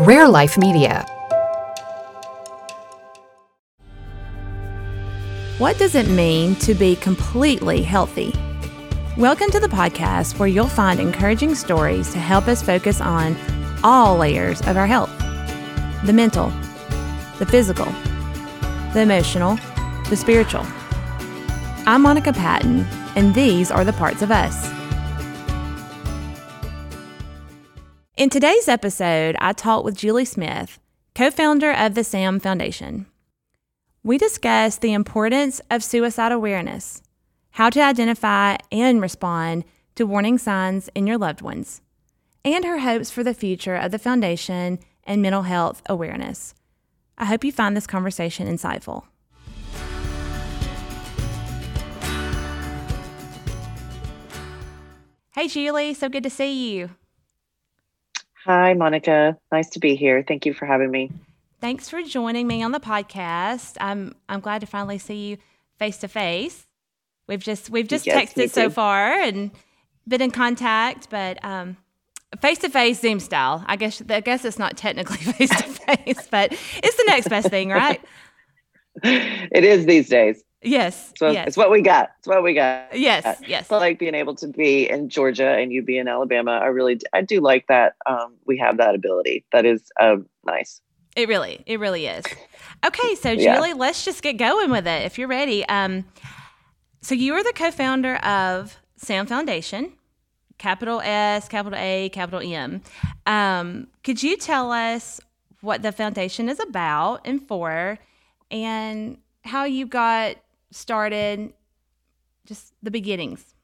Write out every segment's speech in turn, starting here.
Rare Life Media. What does it mean to be completely healthy? Welcome to the podcast where you'll find encouraging stories to help us focus on all layers of our health the mental, the physical, the emotional, the spiritual. I'm Monica Patton, and these are the parts of us. In today's episode, I talked with Julie Smith, co founder of the SAM Foundation. We discuss the importance of suicide awareness, how to identify and respond to warning signs in your loved ones, and her hopes for the future of the foundation and mental health awareness. I hope you find this conversation insightful. Hey, Julie, so good to see you. Hi, Monica. Nice to be here. Thank you for having me. Thanks for joining me on the podcast. I'm I'm glad to finally see you face to face. We've just we've just Yes, texted so far and been in contact, but um face to face Zoom style. I guess I guess it's not technically face to face, but it's the next best thing, right? it is these days. Yes. What, yes. it's what we got. It's what we got. yes. Yes. I like being able to be in Georgia and you be in Alabama. I really, I do like that. Um, we have that ability. That is um, nice. It really, it really is. Okay, so Yeah. Julie, let's just get going with it if you're ready. Um, so you are the co-founder of Sam Foundation, capital S, capital A, capital M. Um, could you tell us what the foundation is about and for, and how you got started? Just the beginnings.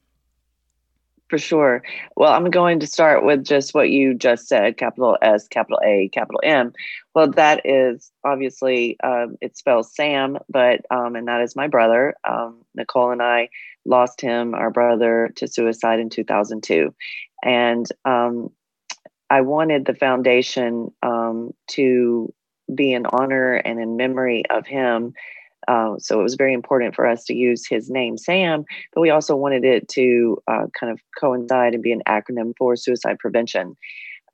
For sure. Well, I'm going to start with just what you just said capital S, capital A, capital M. Well, that is obviously, um, it spells Sam, but, um, and that is my brother. Um, Nicole and I lost him, our brother, to suicide in 2002. And um, I wanted the foundation um, to be in honor and in memory of him. Uh, so it was very important for us to use his name, Sam, but we also wanted it to uh, kind of coincide and be an acronym for suicide prevention.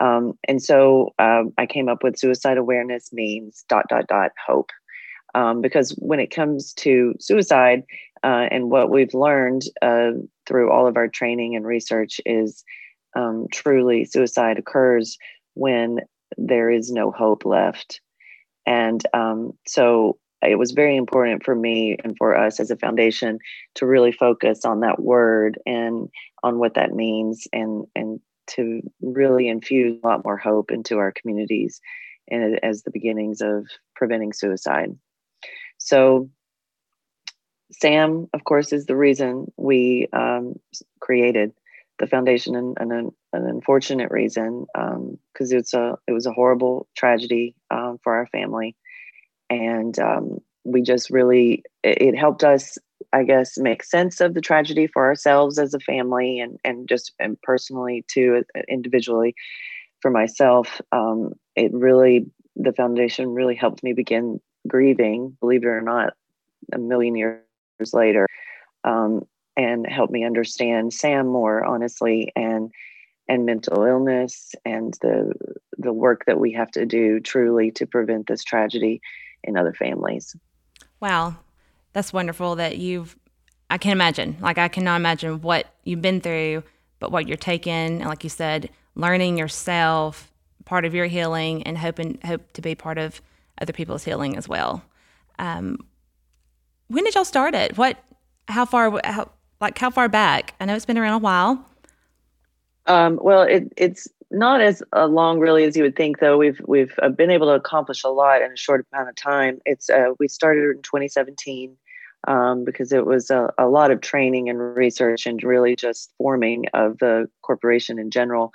Um, and so um, I came up with suicide awareness means dot dot dot hope, um, because when it comes to suicide uh, and what we've learned uh, through all of our training and research is um, truly suicide occurs when there is no hope left, and um, so it was very important for me and for us as a foundation to really focus on that word and on what that means and and to really infuse a lot more hope into our communities and as the beginnings of preventing suicide. So sam of course is the reason we um, created the foundation and, an, an unfortunate reason because it's a it was a horrible tragedy um, for our family and um, we just really it, it helped us i guess make sense of the tragedy for ourselves as a family and and just and personally too uh, individually for myself. Um, it really the foundation really helped me begin grieving believe it or not a million years later um, and helped me understand sam more honestly and and mental illness and the the work that we have to do truly to prevent this tragedy in other families. Wow, that's wonderful that you've. I can't imagine. Like I cannot imagine what you've been through, but what you're taking, and like you said, learning yourself, part of your healing, and hoping hope to be part of other people's healing as well. Um, when did y'all start it? What? How far? How, like how far back? I know it's been around a while. Um, well, it, it's not as uh, long really as you would think, though. We've we've uh, been able to accomplish a lot in a short amount of time. It's uh, we started in 2017 um, because it was a, a lot of training and research and really just forming of the corporation in general.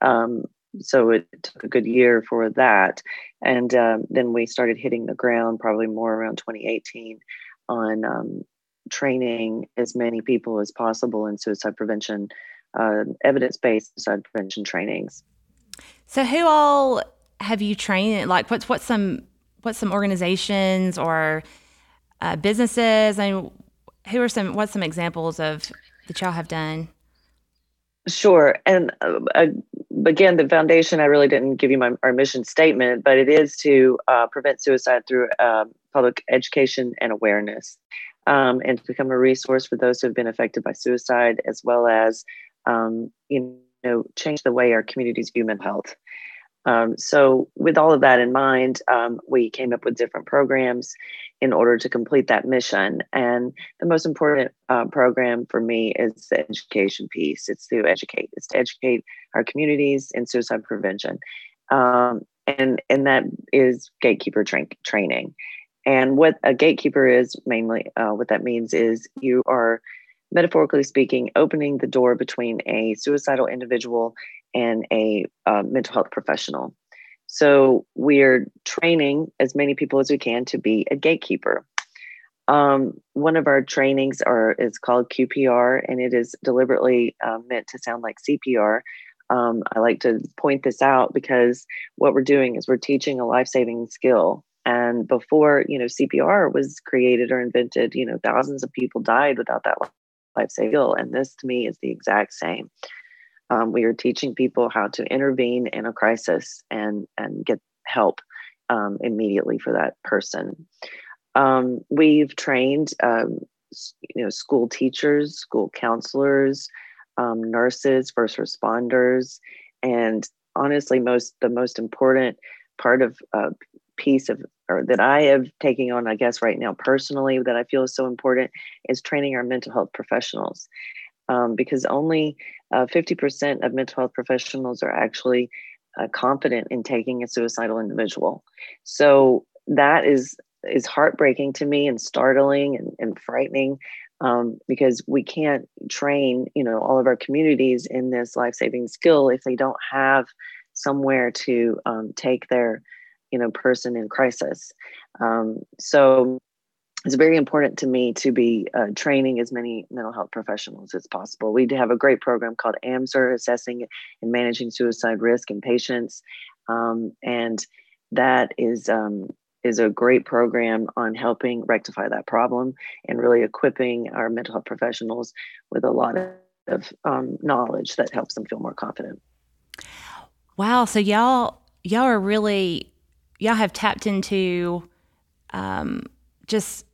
Um, so it took a good year for that, and um, then we started hitting the ground probably more around 2018 on um, training as many people as possible in suicide prevention uh, evidence-based suicide prevention trainings. So who all have you trained? Like what's what's some what's some organizations or uh, businesses? I mean, who are some what's some examples of that y'all have done? Sure. And uh, again, the foundation, I really didn't give you my, our mission statement, but it is to uh, prevent suicide through uh, public education and awareness um, and to become a resource for those who have been affected by suicide, as well as, um, you know, change the way our communities view mental health. Um, so, with all of that in mind, um, we came up with different programs in order to complete that mission. And the most important uh, program for me is the education piece. It's to educate. It's to educate our communities in suicide prevention, um, and and that is gatekeeper tra- training. And what a gatekeeper is mainly, uh, what that means is you are metaphorically speaking, opening the door between a suicidal individual and a uh, mental health professional. So we're training as many people as we can to be a gatekeeper. Um, one of our trainings are is called QPR, and it is deliberately uh, meant to sound like CPR. Um, I like to point this out because what we're doing is we're teaching a life saving skill. And before you know CPR was created or invented, you know thousands of people died without that life skill, and this to me is the exact same. Um, we are teaching people how to intervene in a crisis and and get help um, immediately for that person. Um, we've trained, um, you know, school teachers, school counselors, um, nurses, first responders, and honestly, most the most important part of uh, piece of or that I have taken on, I guess, right now personally, that I feel is so important is training our mental health professionals um, because only uh, 50% of mental health professionals are actually uh, confident in taking a suicidal individual. So that is is heartbreaking to me and startling and, and frightening um, because we can't train you know all of our communities in this life-saving skill if they don't have somewhere to um, take their you know person in crisis um, so it's very important to me to be uh, training as many mental health professionals as possible. We have a great program called AMSR, Assessing and Managing Suicide Risk in Patients, um, and that is um, is a great program on helping rectify that problem and really equipping our mental health professionals with a lot of um, knowledge that helps them feel more confident. Wow! So y'all y'all are really y'all have tapped into um, just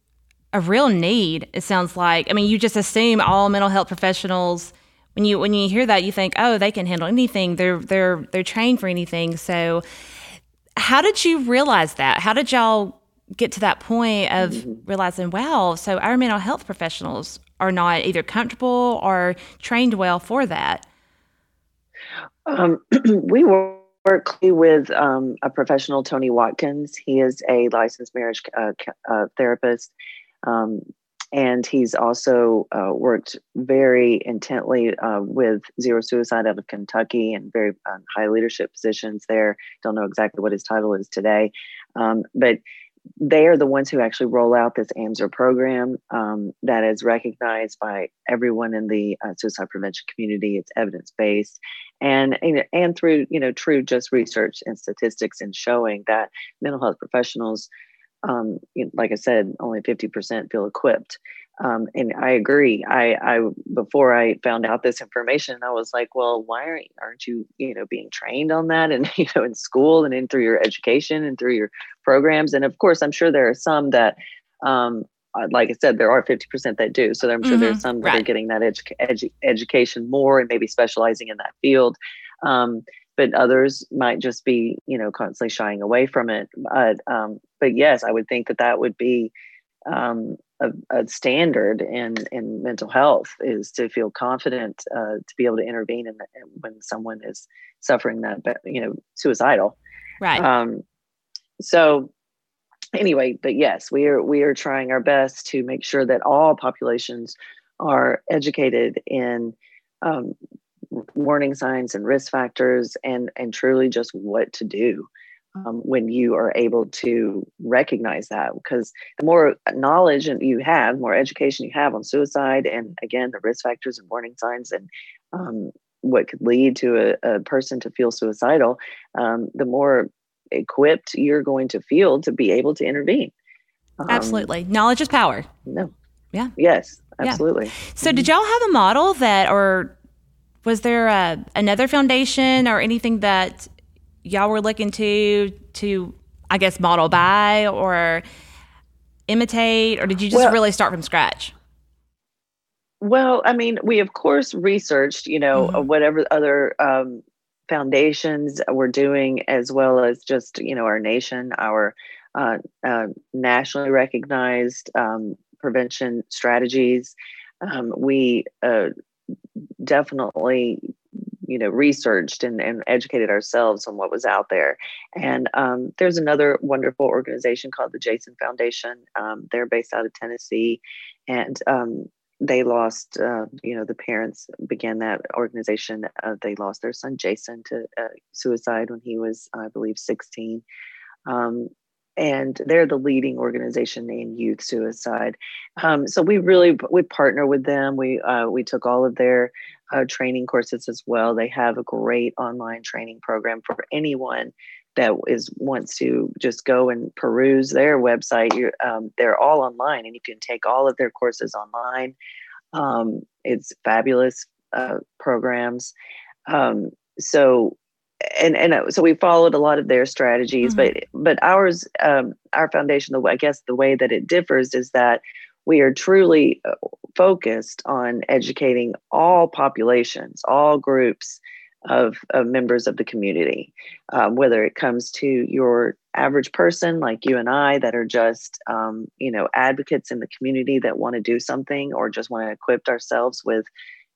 a real need. It sounds like. I mean, you just assume all mental health professionals when you when you hear that, you think, oh, they can handle anything. They're they're they're trained for anything. So, how did you realize that? How did y'all get to that point of mm-hmm. realizing, wow, so our mental health professionals are not either comfortable or trained well for that? Um, we work with um, a professional, Tony Watkins. He is a licensed marriage uh, uh, therapist um, and he's also uh, worked very intently uh, with Zero Suicide out of Kentucky and very um, high leadership positions there. Don't know exactly what his title is today, um, but they are the ones who actually roll out this AMSR program um, that is recognized by everyone in the uh, suicide prevention community. It's evidence based, and, and through you know true just research and statistics and showing that mental health professionals um, like I said, only 50% feel equipped. Um, and I agree. I, I, before I found out this information, I was like, well, why aren't, aren't you, you know, being trained on that and, you know, in school and in through your education and through your programs. And of course, I'm sure there are some that, um, uh, like I said, there are 50% that do. So I'm sure mm-hmm. there's some that right. are getting that edu- edu- education more and maybe specializing in that field. Um, but others might just be you know constantly shying away from it but um, but yes i would think that that would be um, a, a, standard in in mental health is to feel confident uh, to be able to intervene in the, when someone is suffering that you know suicidal. Right. Um, so anyway but yes we are we are trying our best to make sure that all populations are educated in um, warning signs and risk factors and and truly just what to do um, when you are able to recognize that because the more knowledge you have more education you have on suicide and again the risk factors and warning signs and um, what could lead to a, a, person to feel suicidal um, the more equipped you're going to feel to be able to intervene. Um, absolutely. Knowledge is power. No. Yeah. Yes. Absolutely. Yeah. so did y'all have a model that or was there a, another foundation or anything that y'all were looking to to I guess model by or imitate, or did you just well, really start from scratch? Well, I mean, we of course researched, you know, mm-hmm. whatever other um, foundations were doing, as well as just, you know, our nation, our uh, uh, nationally recognized um, prevention strategies. Um, we uh, definitely you know researched and, and educated ourselves on what was out there. And um, there's another wonderful organization called the jason foundation. Um, they're based out of tennessee. And um, they lost uh, you know the parents began that organization. Uh, they lost their son jason to uh, suicide when he was i believe 16 um, and they're the leading organization in youth suicide. Um, so we really we partner with them. We uh, we took all of their uh, training courses as well. They have a great online training program for anyone that is wants to just go and peruse their website. Um, they're all online, and you can take all of their courses online. Um, it's fabulous uh, programs. Um, so and and uh, so we followed a lot of their strategies mm-hmm. but but ours um, our foundation the i guess the way that it differs is that we are truly uh, focused on educating all populations all groups of, of members of the community um, whether it comes to your average person like you and i that are just um, you know advocates in the community that want to do something or just want to equip ourselves with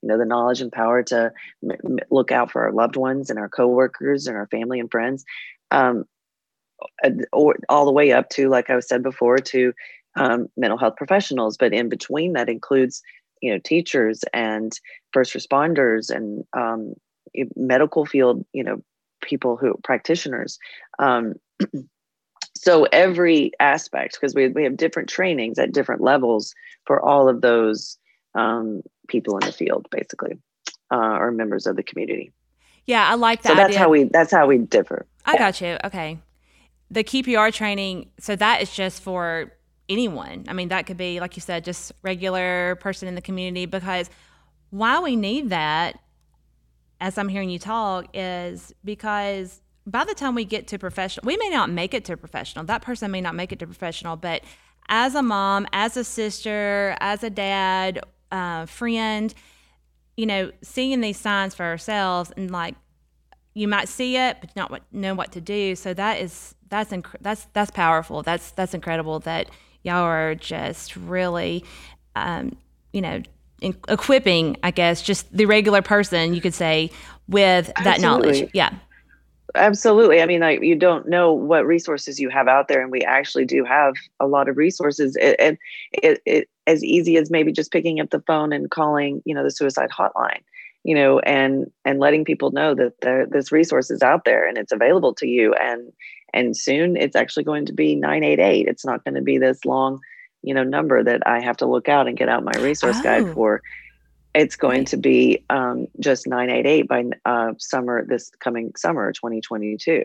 you know the knowledge and power to m- look out for our loved ones and our coworkers and our family and friends um, or all the way up to like i said before to um, mental health professionals but in between that includes you know teachers and first responders and um, medical field you know people who practitioners um, so every aspect because we, we have different trainings at different levels for all of those um, people in the field, basically, uh, or members of the community. Yeah, I like that. So that's idea. how we that's how we differ. I yeah. got you. Okay, the QPR training. So that is just for anyone. I mean, that could be like you said, just regular person in the community. Because why we need that, as I'm hearing you talk, is because by the time we get to professional, we may not make it to professional. That person may not make it to professional, but as a mom, as a sister, as a dad, uh, friend, you know, seeing these signs for ourselves and like you might see it, but not what, know what to do. So that is that's inc- that's that's powerful. That's that's incredible that y'all are just really, um, you know, in- equipping. I guess just the regular person, you could say, with that Absolutely. knowledge. Yeah. Absolutely. I mean, like you don't know what resources you have out there, and we actually do have a lot of resources. And it, it, it, as easy as maybe just picking up the phone and calling, you know, the suicide hotline, you know, and and letting people know that there, this resource is out there and it's available to you. And and soon it's actually going to be nine eight eight. It's not going to be this long, you know, number that I have to look out and get out my resource oh. guide for it's going to be um, just 988 by uh, summer this coming summer 2022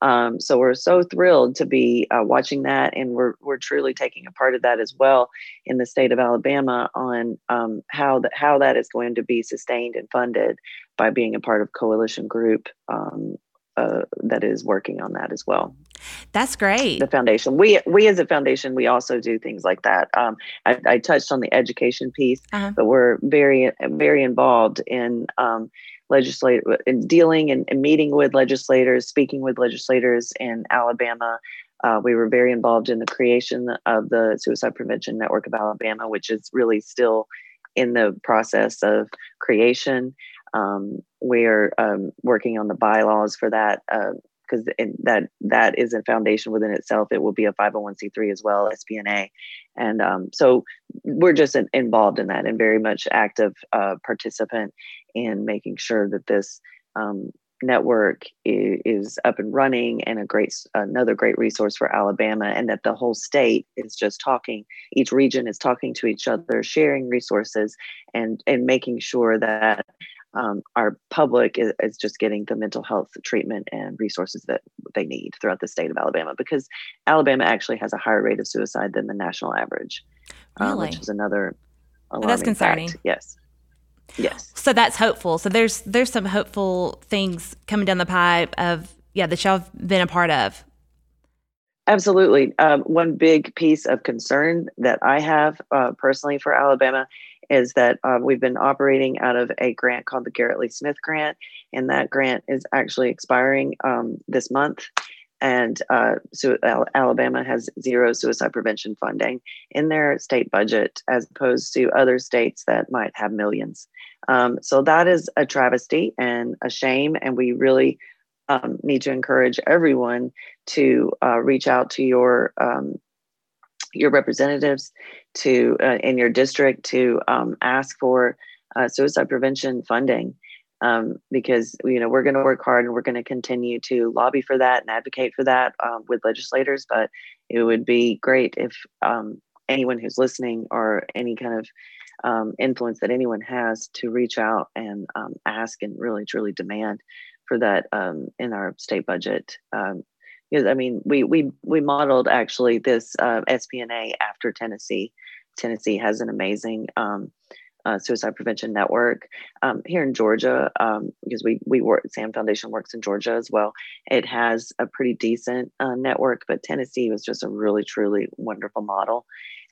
um, so we're so thrilled to be uh, watching that and we're, we're truly taking a part of that as well in the state of alabama on um, how, that how that is going to be sustained and funded by being a part of coalition group um, uh, that is working on that as well. That's great. The foundation. We we as a foundation, we also do things like that. Um, I, I, touched on the education piece, uh-huh. but we're very very involved in um, legislate in dealing and, and, meeting with legislators, speaking with legislators in Alabama. Uh, we were very involved in the creation of the Suicide Prevention Network of Alabama, which is really still in the process of creation. Um, we're um, working on the bylaws for that because uh, that that is a foundation within itself. It will be a 501c3 as well, SPNA, and um, so we're just in, involved in that and very much active uh, participant in making sure that this um, network is, is, up and running and a great another great resource for Alabama and that the whole state is just talking each region is talking to each other sharing resources and and making sure that um, our public is, is, just getting the mental health treatment and resources that they need throughout the state of Alabama because Alabama actually has a higher rate of suicide than the national average, really? Uh, which is another that's concerning. Fact. Yes. Yes. So that's hopeful. So there's there's some hopeful things coming down the pipe of yeah that y'all have been a part of. Absolutely. Um, one big piece of concern that I have uh, personally for Alabama is that uh, we've been operating out of a grant called the Garrett Lee Smith Grant, and that grant is actually expiring um, this month. And uh, so Alabama has zero suicide prevention funding in their state budget, as opposed to other states that might have millions. Um, so that is a travesty and a shame, and we really um, need to encourage everyone to uh, reach out to your um, your representatives to uh, in your district to um, ask for uh, suicide prevention funding um, because you know we're going to work hard and we're going to continue to lobby for that and advocate for that um, with legislators but it would be great if um, anyone who's listening or any kind of um, influence that anyone has to reach out and um, ask and really truly demand for that in our state budget. Because I mean, we we we modeled actually this uh, SPNA after Tennessee. Tennessee has an amazing um, uh, suicide prevention network um, here in Georgia um, because we we work. Sam Foundation works in Georgia as well. It has a pretty decent uh, network, but Tennessee was just a really truly wonderful model,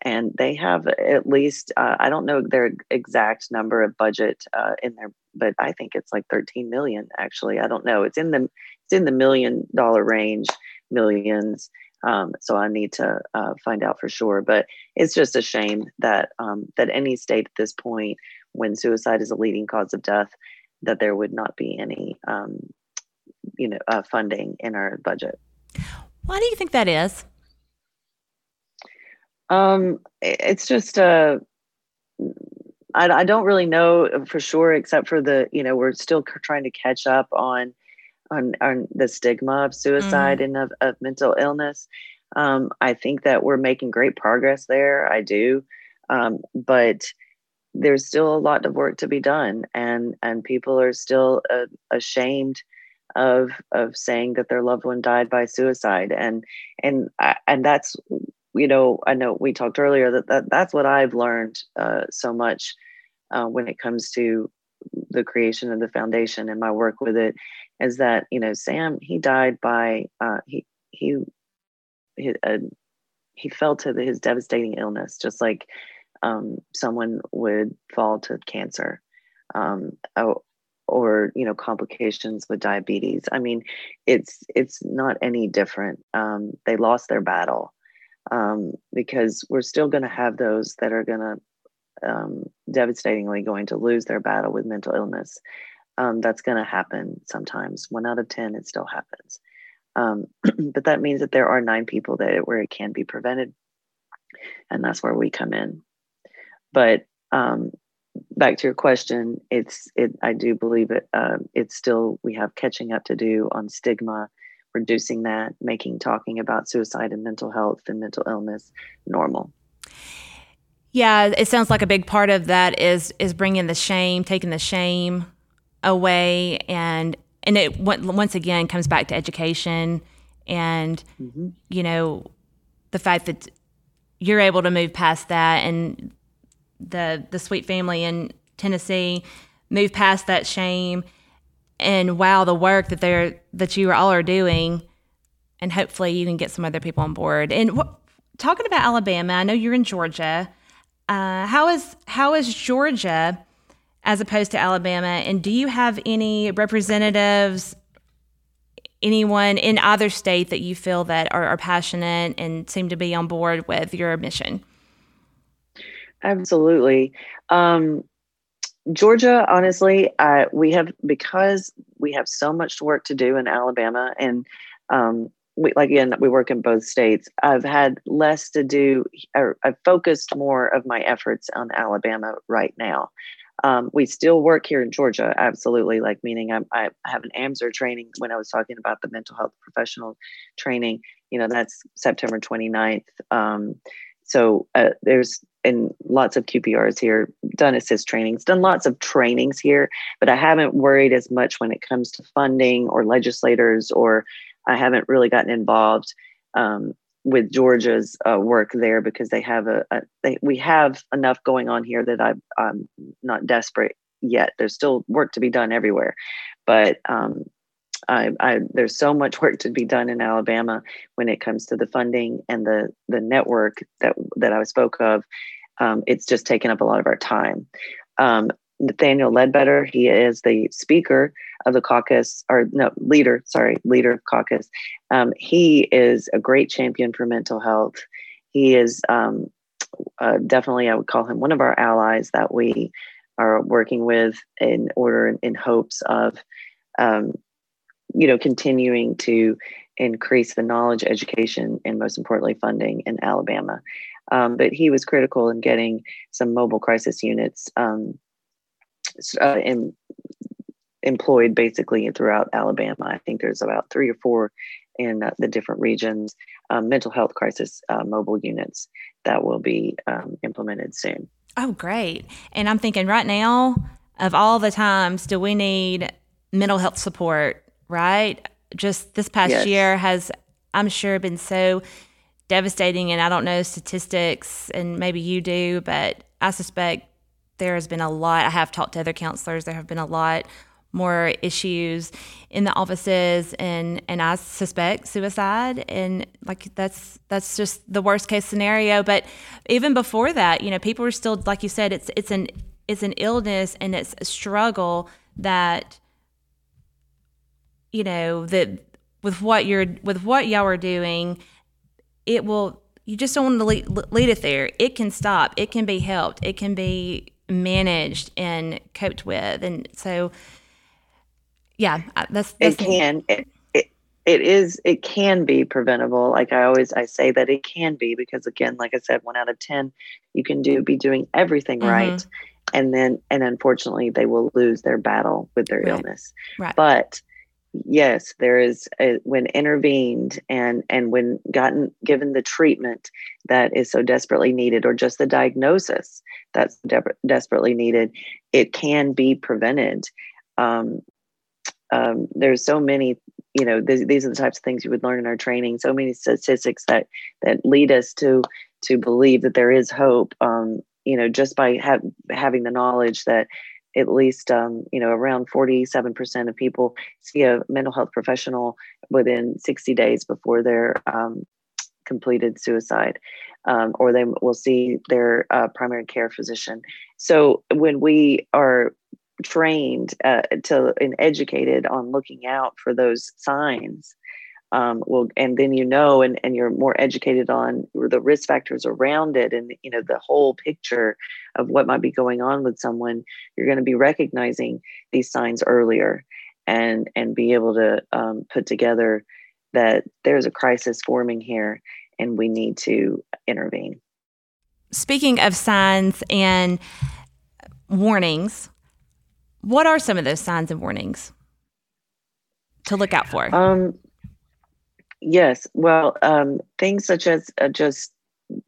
and they have at least uh, I don't know their exact number of budget uh, in there, but I think it's like 13 million. Actually, I don't know. It's in the it's in the million dollar range, millions. Um, so I need to uh, find out for sure. But it's just a shame that um, that any state at this point, when suicide is a leading cause of death, that there would not be any, um, you know, uh, funding in our budget. Why do you think that is? Um, it's just uh, I, I don't really know for sure, except for the you know we're still trying to catch up on on, on the stigma of suicide mm-hmm. and of, of mental illness. Um, I think that we're making great progress there. I do, um, but there's still a lot of work to be done, and and people are still uh, ashamed of of saying that their loved one died by suicide, and and and that's you know, I know we talked earlier that, that that's what I've learned uh, so much uh, when it comes to the creation of the foundation and my work with it is that you know Sam he died by uh, he he he, uh, he fell to the, his devastating illness just like um, someone would fall to cancer um, or, or you know complications with diabetes. I mean, it's it's not any different. Um, they lost their battle um, because we're still going to have those that are going to um, devastatingly going to lose their battle with mental illness. Um, that's going to happen sometimes. One out of 10, it still happens. Um, but that means that there are nine people that it, where it can be prevented. And that's where we come in. But um, back to your question, it's it. I do believe it. Uh, it's still we have catching up to do on stigma reducing that, making talking about suicide and mental health and mental illness normal. Yeah, it sounds like a big part of that is is bringing the shame, taking the shame away, and and it once again comes back to education and mm-hmm. you know the fact that you're able to move past that and the the sweet family in Tennessee move past that shame and wow the work that they're that you all are doing and hopefully you can get some other people on board and wh- talking about alabama i know you're in georgia uh, how is how is georgia as opposed to alabama and do you have any representatives anyone in either state that you feel that are, are passionate and seem to be on board with your mission absolutely um, Georgia, honestly, uh, we have because we have so much work to do in Alabama, and um, we, like again, we work in both states. I've had less to do. I've focused more of my efforts on Alabama right now. Um, we still work here in Georgia, absolutely. Like meaning, I'm, I have an AMSR training. When I was talking about the mental health professional training, you know, that's September 29th. Um, so uh, there's and lots of QPRs here, done ASIST trainings, done lots of trainings here, but I haven't worried as much when it comes to funding or legislators, or I haven't really gotten involved um, with Georgia's uh, work there because they have a, a they, we have enough going on here that I, I'm not desperate yet. There's still work to be done everywhere, but um, I, I, there's so much work to be done in Alabama when it comes to the funding and the the network that that I spoke of. Um, it's just taken up a lot of our time. Um, Nathaniel Ledbetter, he is the speaker of the caucus, or no, leader, sorry, leader of caucus. Um, he is a great champion for mental health. He is um, uh, definitely, I would call him one of our allies that we are working with in order in hopes of um, you know, continuing to increase the knowledge, education, and most importantly, funding in Alabama. Um, but he was critical in getting some mobile crisis units um, uh, in, employed basically throughout Alabama. I think there's about three or four in uh, the different regions, um, mental health crisis uh, mobile units that will be um, implemented soon. Oh, great. And I'm thinking right now, of all the times, do we need mental health support right? Just this past yes. year has, I'm sure, been so devastating. And I don't know statistics, and maybe you do, but I suspect there has been a lot. I have talked to other counselors. There have been a lot more issues in the offices and and I suspect suicide and like that's that's just the worst case scenario but even before that you know people are still like you said it's it's an it's an illness and it's a struggle that you know that with what you're with what y'all are doing it will you just don't want to lead, lead it there it can stop it can be helped it can be managed and coped with and so yeah that's, that's it can it, it, it is it can be preventable like i always i say that it can be because again like i said one out of ten you can do be doing everything mm-hmm. right and then and unfortunately they will lose their battle with their right. illness right. but yes there is a, when intervened and and when gotten given the treatment that is so desperately needed or just the diagnosis that's de- desperately needed it can be prevented. Um, um, there's so many you know th- these are the types of things you would learn in our training so many statistics that that lead us to to believe that there is hope. Um, you know just by ha- having the knowledge that at least um, you know around 47% of people see a mental health professional within 60 days before their um, completed suicide um, or they will see their uh, primary care physician. So when we are trained uh, to and educated on looking out for those signs um, well, and then you know, and, and you're more educated on the risk factors around it, and you know the whole picture of what might be going on with someone. You're going to be recognizing these signs earlier, and and be able to um, put together that there's a crisis forming here, and we need to intervene. Speaking of signs and warnings, what are some of those signs and warnings to look out for? Um, Yes. Well, um, things such as uh, just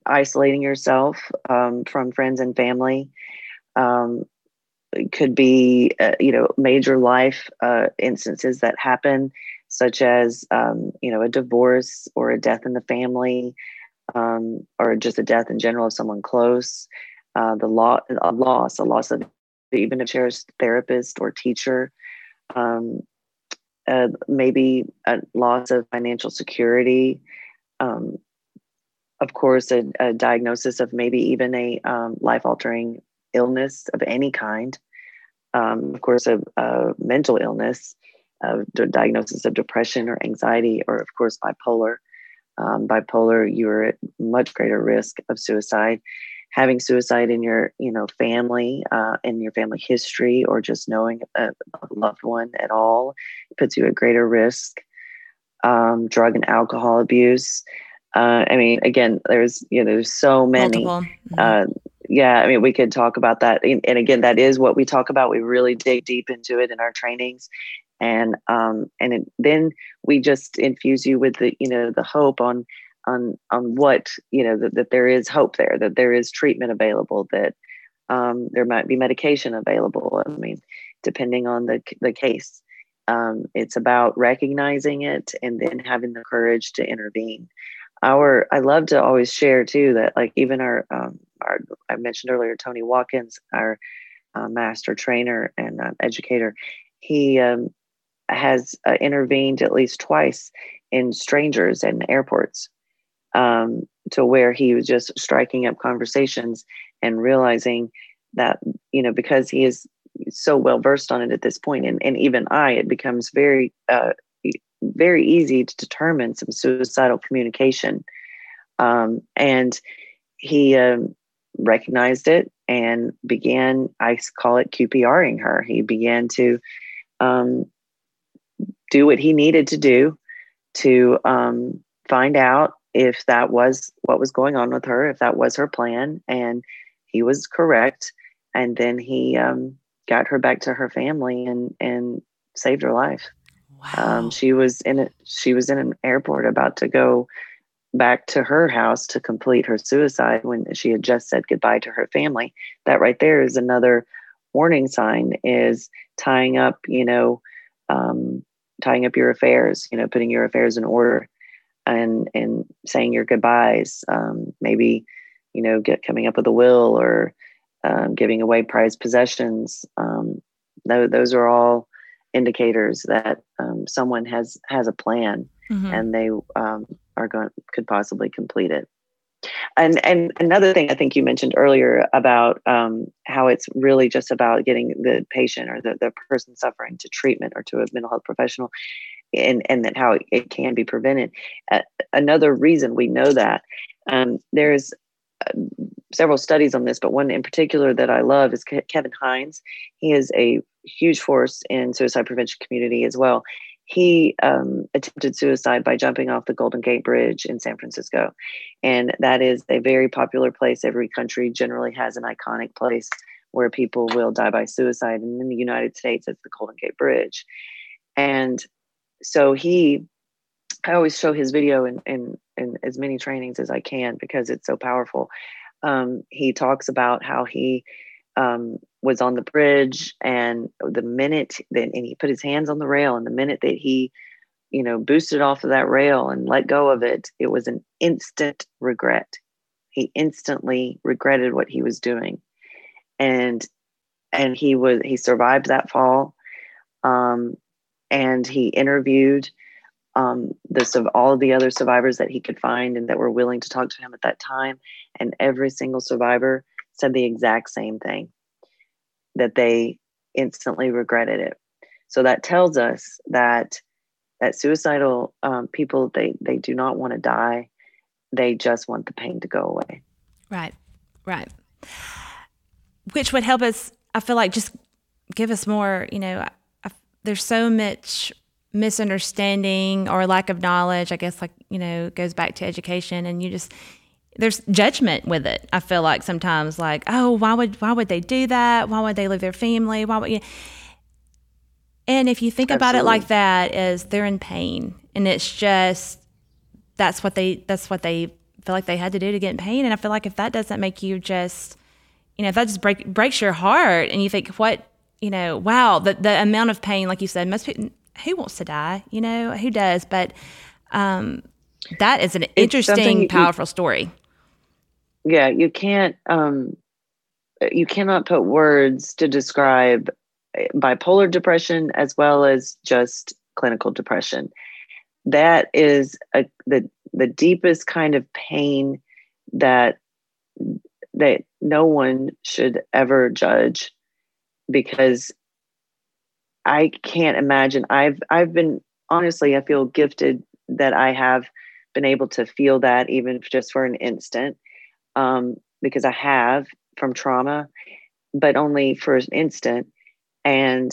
isolating yourself um, from friends and family um, could be, uh, you know, major life uh, instances that happen, such as, um, you know, a divorce or a death in the family, um, or just a death in general of someone close. Uh, the law, a loss, a loss of even a cherished therapist or teacher. Um, uh, maybe a loss of financial security, um, of course, a, a, diagnosis of maybe even a um, life altering illness of any kind, um, of course, a, a mental illness, a diagnosis of depression or anxiety, or of course, bipolar. Um, bipolar, you're at much greater risk of suicide having suicide in your you know family uh, in your family history or just knowing a, a loved one at all puts you at greater risk um, drug and alcohol abuse. Uh, i mean again there's you know there's so many mm-hmm. uh, yeah i mean we could talk about that. And, and, again that is what we talk about. We really dig deep into it in our trainings. And um, and it, then we just infuse you with the you know the hope on on on what you know that, that there is hope there that there is treatment available that um, there might be medication available. I mean depending on the the case um, it's about recognizing it and then having the courage to intervene. Our i love to always share too that like even our um, our i mentioned earlier tony watkins our uh, master trainer and uh, educator, he um, has uh, intervened at least twice in strangers and airports um, to where he was just striking up conversations and realizing that you know because he is so well versed on it at this point and, and even i it becomes very uh, very easy to determine some suicidal communication. Um, and he um, recognized it and began i call it qpring her. He began to um, do what he needed to do to um, find out if that was what was going on with her, if that was her plan, and he was correct. And then he um, got her back to her family and and saved her life. Um, wow. Um, she was in a, she was in an airport about to go back to her house to complete her suicide when she had just said goodbye to her family. That right there is another warning sign is tying up, you know, um, tying up your affairs, you know, putting your affairs in order and and saying your goodbyes. Um, maybe you know get coming up with a will or um, giving away prized possessions. Um, those, those are all indicators that um, someone has has a plan mm-hmm. and they um, are going could possibly complete it. And and another thing I think you mentioned earlier about um, how it's really just about getting the patient or the, the person suffering to treatment or to a mental health professional and and that how it can be prevented. Uh, another reason we know that um, there's uh, several studies on this, but one in particular that I love is Ke- Kevin Hines. He is a huge force in suicide prevention community as well. He um, attempted suicide by jumping off the Golden Gate Bridge in San Francisco, and that is a very popular place. Every country generally has an iconic place where people will die by suicide, and in the United States, it's the Golden Gate Bridge. And so he i always show his video in, in, in as many trainings as i can because it's so powerful. Um, he talks about how he um, was on the bridge and the minute that and he put his hands on the rail and the minute that he you know boosted off of that rail and let go of it it was an instant regret. He instantly regretted what he was doing. And and he was he survived that fall. Um, and he interviewed um, the all of the other survivors that he could find and that were willing to talk to him at that time. And every single survivor said the exact same thing that they instantly regretted it. So that tells us that that suicidal um, people they they do not want to die; they just want the pain to go away. Right, right. Which would help us. I feel like just give us more. You know, there's so much misunderstanding or lack of knowledge. I guess like you know goes back to education, and you just there's judgment with it. I feel like sometimes like oh why would why would they do that? Why would they leave their family? Why would you? And if you think Absolutely. about it like that, is they're in pain, and it's just that's what they that's what they feel like they had to do to get in pain. And I feel like if that doesn't make you just you know if that just break, breaks your heart, and you think what you know, wow, the, the amount of pain, like you said, most people, who wants to die? You know, who does? But um, that is an it's interesting, powerful story. Yeah, you can't, um, you cannot put words to describe bipolar depression as well as just clinical depression. That is a, the the deepest kind of pain that that no one should ever judge because I can't imagine. I've I've been honestly, I feel gifted that I have been able to feel that even just for an instant, um, because I have from trauma, but only for an instant, and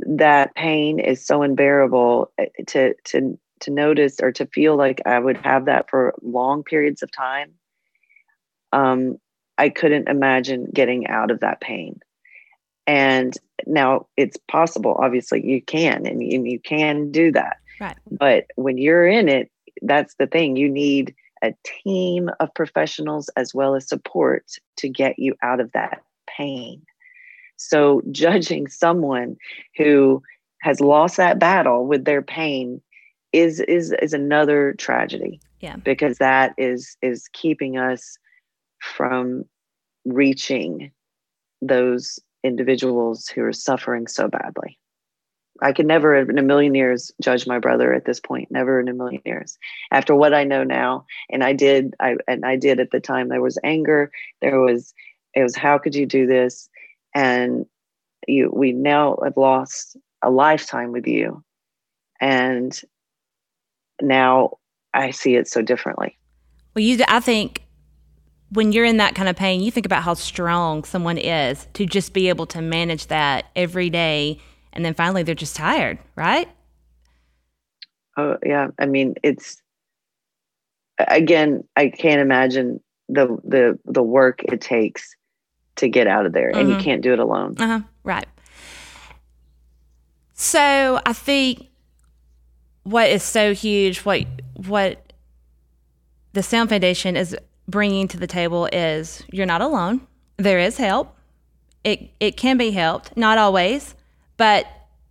that pain is so unbearable eh, to to to notice or to feel like I would have that for long periods of time. Um, I couldn't imagine getting out of that pain. And now it's possible, obviously, you can, and, and you can do that. Right. But when you're in it, that's the thing. You need a team of professionals as well as support to get you out of that pain. So, judging someone who has lost that battle with their pain is is is another tragedy. Yeah. Because that is is keeping us from reaching those individuals who are suffering so badly. I could never in a million years judge my brother at this point, never in a million years. After what I know now, and I did, I and I did at the time, there was anger, there was it was how could you do this? And you we now have lost a lifetime with you. And now I see it so differently. Well, you I think when you're in that kind of pain, you think about how strong someone is to just be able to manage that every day. And then finally, they're just tired, right? Oh, yeah. I mean, it's again, I can't imagine the the the work it takes to get out of there, mm-hmm. and you mm-hmm. can't do it alone. Uh-huh. Right. So I think what is so huge, what what the SAM Foundation is bringing to the table is you're not alone. There is help. It it can be helped, not always, but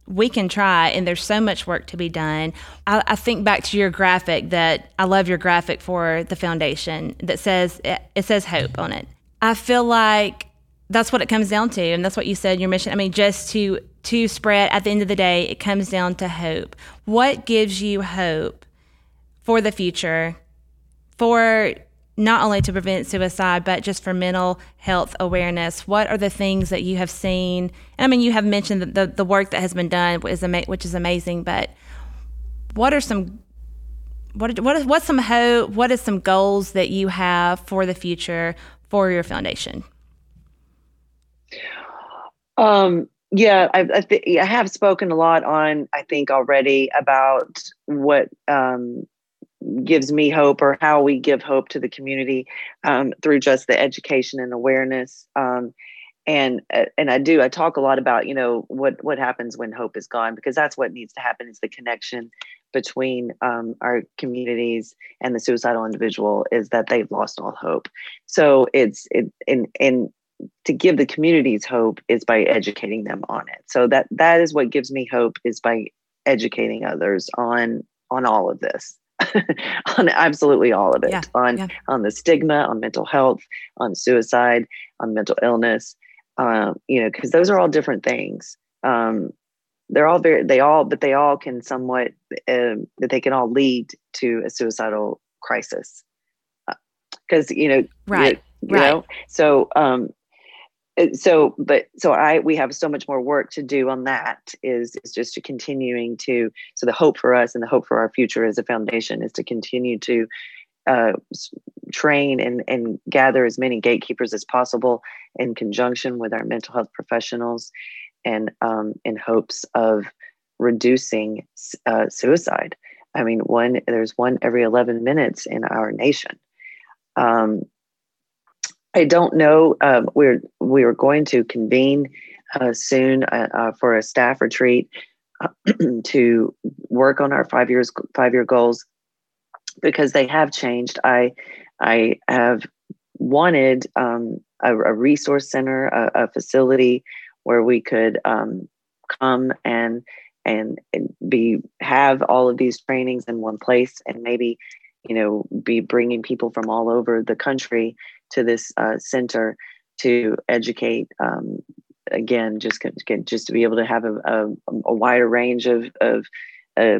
we can try and there's so much work to be done. I, I, think back to your graphic that i love your graphic for the foundation that says it says hope on it. I feel like that's what it comes down to and that's what you said your mission. I mean just to to spread at the end of the day it comes down to hope. What gives you hope for the future for not only to prevent suicide, but just for mental health awareness? What are the things that you have seen? I mean, you have mentioned the, the, the work that has been done, is, ama- which is amazing, but what are some what what is what's some hope? What is some goals that you have for the future for your foundation? Um, yeah, I, I, th- I have spoken a lot on I think already about what um, gives me hope or how we give hope to the community um, through just the education and awareness um, and uh, and I do I talk a lot about you know what what happens when hope is gone because that's what needs to happen is the connection between um, our communities and the suicidal individual is that they've lost all hope. So it's it and and to give the communities hope is by educating them on it. So that that is what gives me hope is by educating others on on all of this on absolutely all of it yeah, on yeah. on the stigma on mental health on suicide on mental illness um, you know because those are all different things um, they're all very they all but they all can somewhat uh, that they can all lead to a suicidal crisis because uh, you know right you, right. know so um so but so i we have so much more work to do on that is is just to continuing to so the hope for us and the hope for our future as a foundation is to continue to uh, train and, and gather as many gatekeepers as possible in conjunction with our mental health professionals and um, in hopes of reducing uh, suicide. I mean one there's one every 11 minutes in our nation. Um, I don't know. Um, we're we are going to convene uh, soon uh, uh, for a staff retreat to work on our five years five year goals because they have changed. I I have wanted um, a, a, resource center, a, a, facility where we could um, come and and be have all of these trainings in one place and maybe you know be bringing people from all over the country to this uh, center to educate um, again just just to be able to have a, a, a wider range of of uh,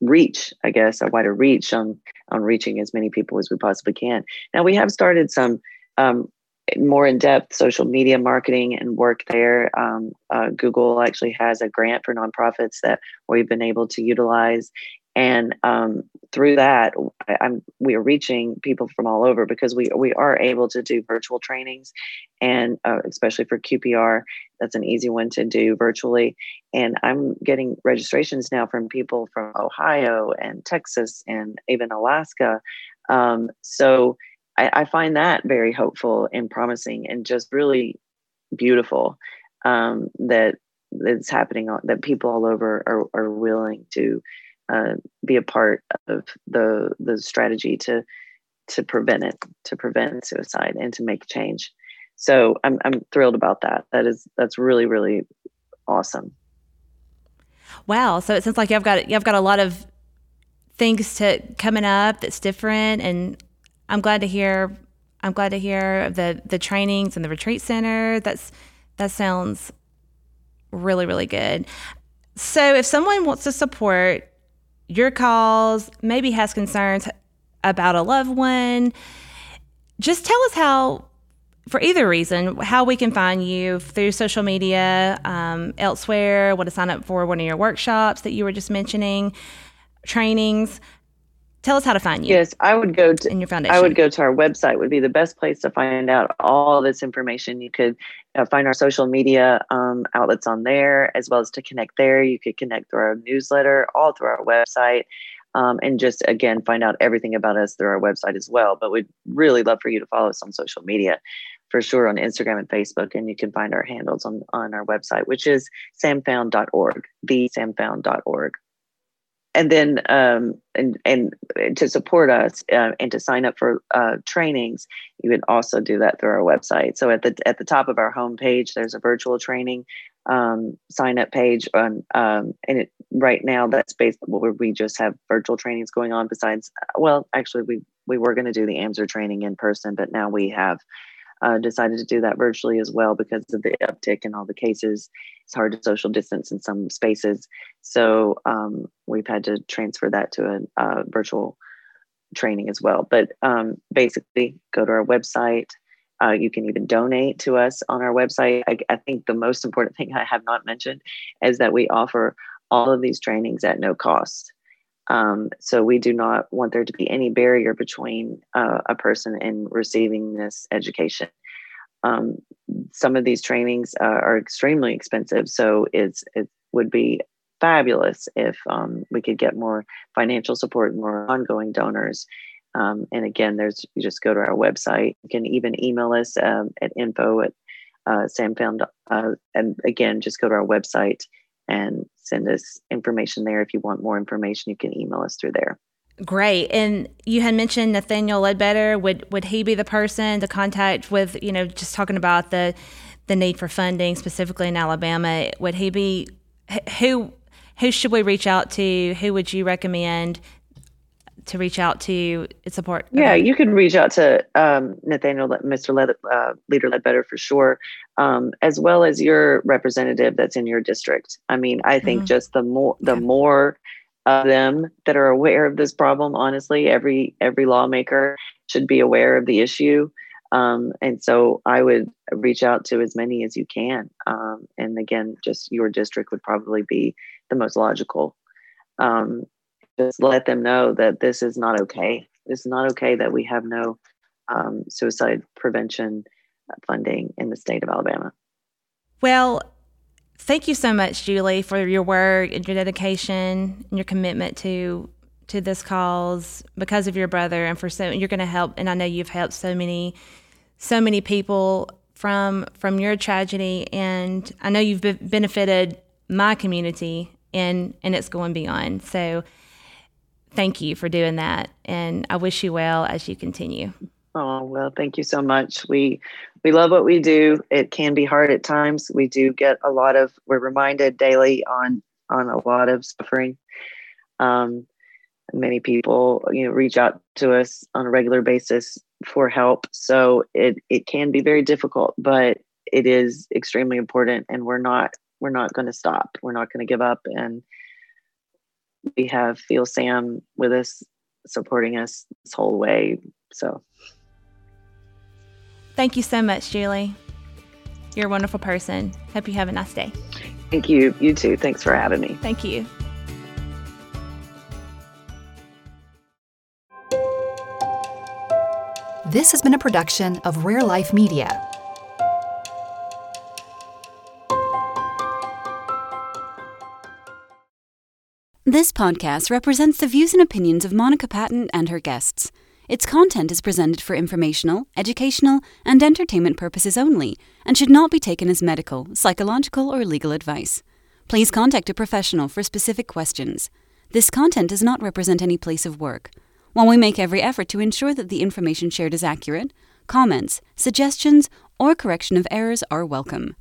reach i guess a wider reach on on reaching as many people as we possibly can. Now we have started some um, more in-depth social media marketing and work there. Um, uh, google actually has a grant for nonprofits that we've been able to utilize and um, through that I, we are reaching people from all over because we we are able to do virtual trainings and uh, especially for QPR that's an easy one to do virtually. And i'm getting registrations now from people from ohio and texas and even alaska. Um, so I, I, find that very hopeful and promising and just really beautiful um, that it's happening that people all over are, are willing to uh, be a part of the the strategy to to prevent it, to prevent suicide, and to make change. So I'm I'm thrilled about that. That is that's really really awesome. Wow! So it sounds like you've got you've got a lot of things to coming up that's different, and I'm glad to hear. I'm glad to hear the the trainings and the retreat center. That's That sounds really, really good. So, if someone wants to support your calls, maybe has concerns about a loved one, just tell us how, for either reason, how we can find you through social media, um, elsewhere, want to sign up for one of your workshops that you were just mentioning, trainings. Tell us how to find you. Yes, I would go to in your foundation. I would go to our website. Would be the best place to find out all this information. You could uh, find our social media um, outlets on there, as well as to connect there. You could connect through our newsletter, all through our website, um, and just again find out everything about us through our website as well. But we'd really love for you to follow us on social media, for sure on Instagram and Facebook, and you can find our handles on on our website, which is samfound.org, the samfound.org and then um, and and to support us uh, and to sign up for uh, trainings, you would also do that through our website. So at the at the top of our homepage, there's a virtual training um, sign up page on, um, and it, right now that's based where we just have virtual trainings going on. Besides, well, actually we we were going to do the AMSR training in person, but now we have uh, decided to do that virtually as well because of the uptick in all the cases. It's hard to social distance in some spaces. So um, we've had to transfer that to a, virtual training as well. But um, basically, go to our website. Uh, you can even donate to us on our website. I, I think the most important thing I have not mentioned is that we offer all of these trainings at no cost. Um, so we do not want there to be any barrier between uh, a person and receiving this education. Um, some of these trainings uh, are extremely expensive, so it's it would be fabulous if um, we could get more financial support, more ongoing donors. Um, and again, there's you just go to our website. You can even email us um, at info at uh. Uh, and again, just go to our website and send us information there. If you want more information, you can email us through there. Great. And you had mentioned Nathaniel Ledbetter. Would would he be the person to contact with, you know, just talking about the the need for funding specifically in Alabama? Would he be who who should we reach out to? Who would you recommend to reach out to support? Yeah, you can reach out to um, Nathaniel, Mr. Led, uh, Leader Ledbetter for sure, um, as well as your representative that's in your district. I mean, I think mm-hmm. just the more the more of them that are aware of this problem, honestly, every every lawmaker should be aware of the issue. Um, and so I would reach out to as many as you can. Um, and again, just your district would probably be the most logical. Um, just let them know that this is not okay. It's not okay that we have no um, suicide prevention Uh, funding in the state of Alabama. Well, thank you so much, Julie, for your work and your dedication and your commitment to to this cause because of your brother and for so you're going to help and I know you've helped so many so many people from from your tragedy and I know you've benefited my community and and it's going beyond. So thank you for doing that. And I wish you well as you continue. Oh, well, thank you so much. We we love what we do. It can be hard at times. We do get a lot of we're reminded daily on on a lot of suffering. Um, many people, you know, reach out to us on a regular basis for help. So it it can be very difficult, but it is extremely important and we're not we're not going to stop. We're not going to give up and we have Feel Sam with us, supporting us this whole way. So, thank you so much, Julie. You're a wonderful person. Hope you have a nice day. Thank you. You too. Thanks for having me. Thank you. This has been a production of Rare Life Media. This podcast represents the views and opinions of Monica Patton and her guests. Its content is presented for informational, educational, and entertainment purposes only and should not be taken as medical, psychological, or legal advice. Please contact a professional for specific questions. This content does not represent any place of work. While we make every effort to ensure that the information shared is accurate, comments, suggestions, or correction of errors are welcome.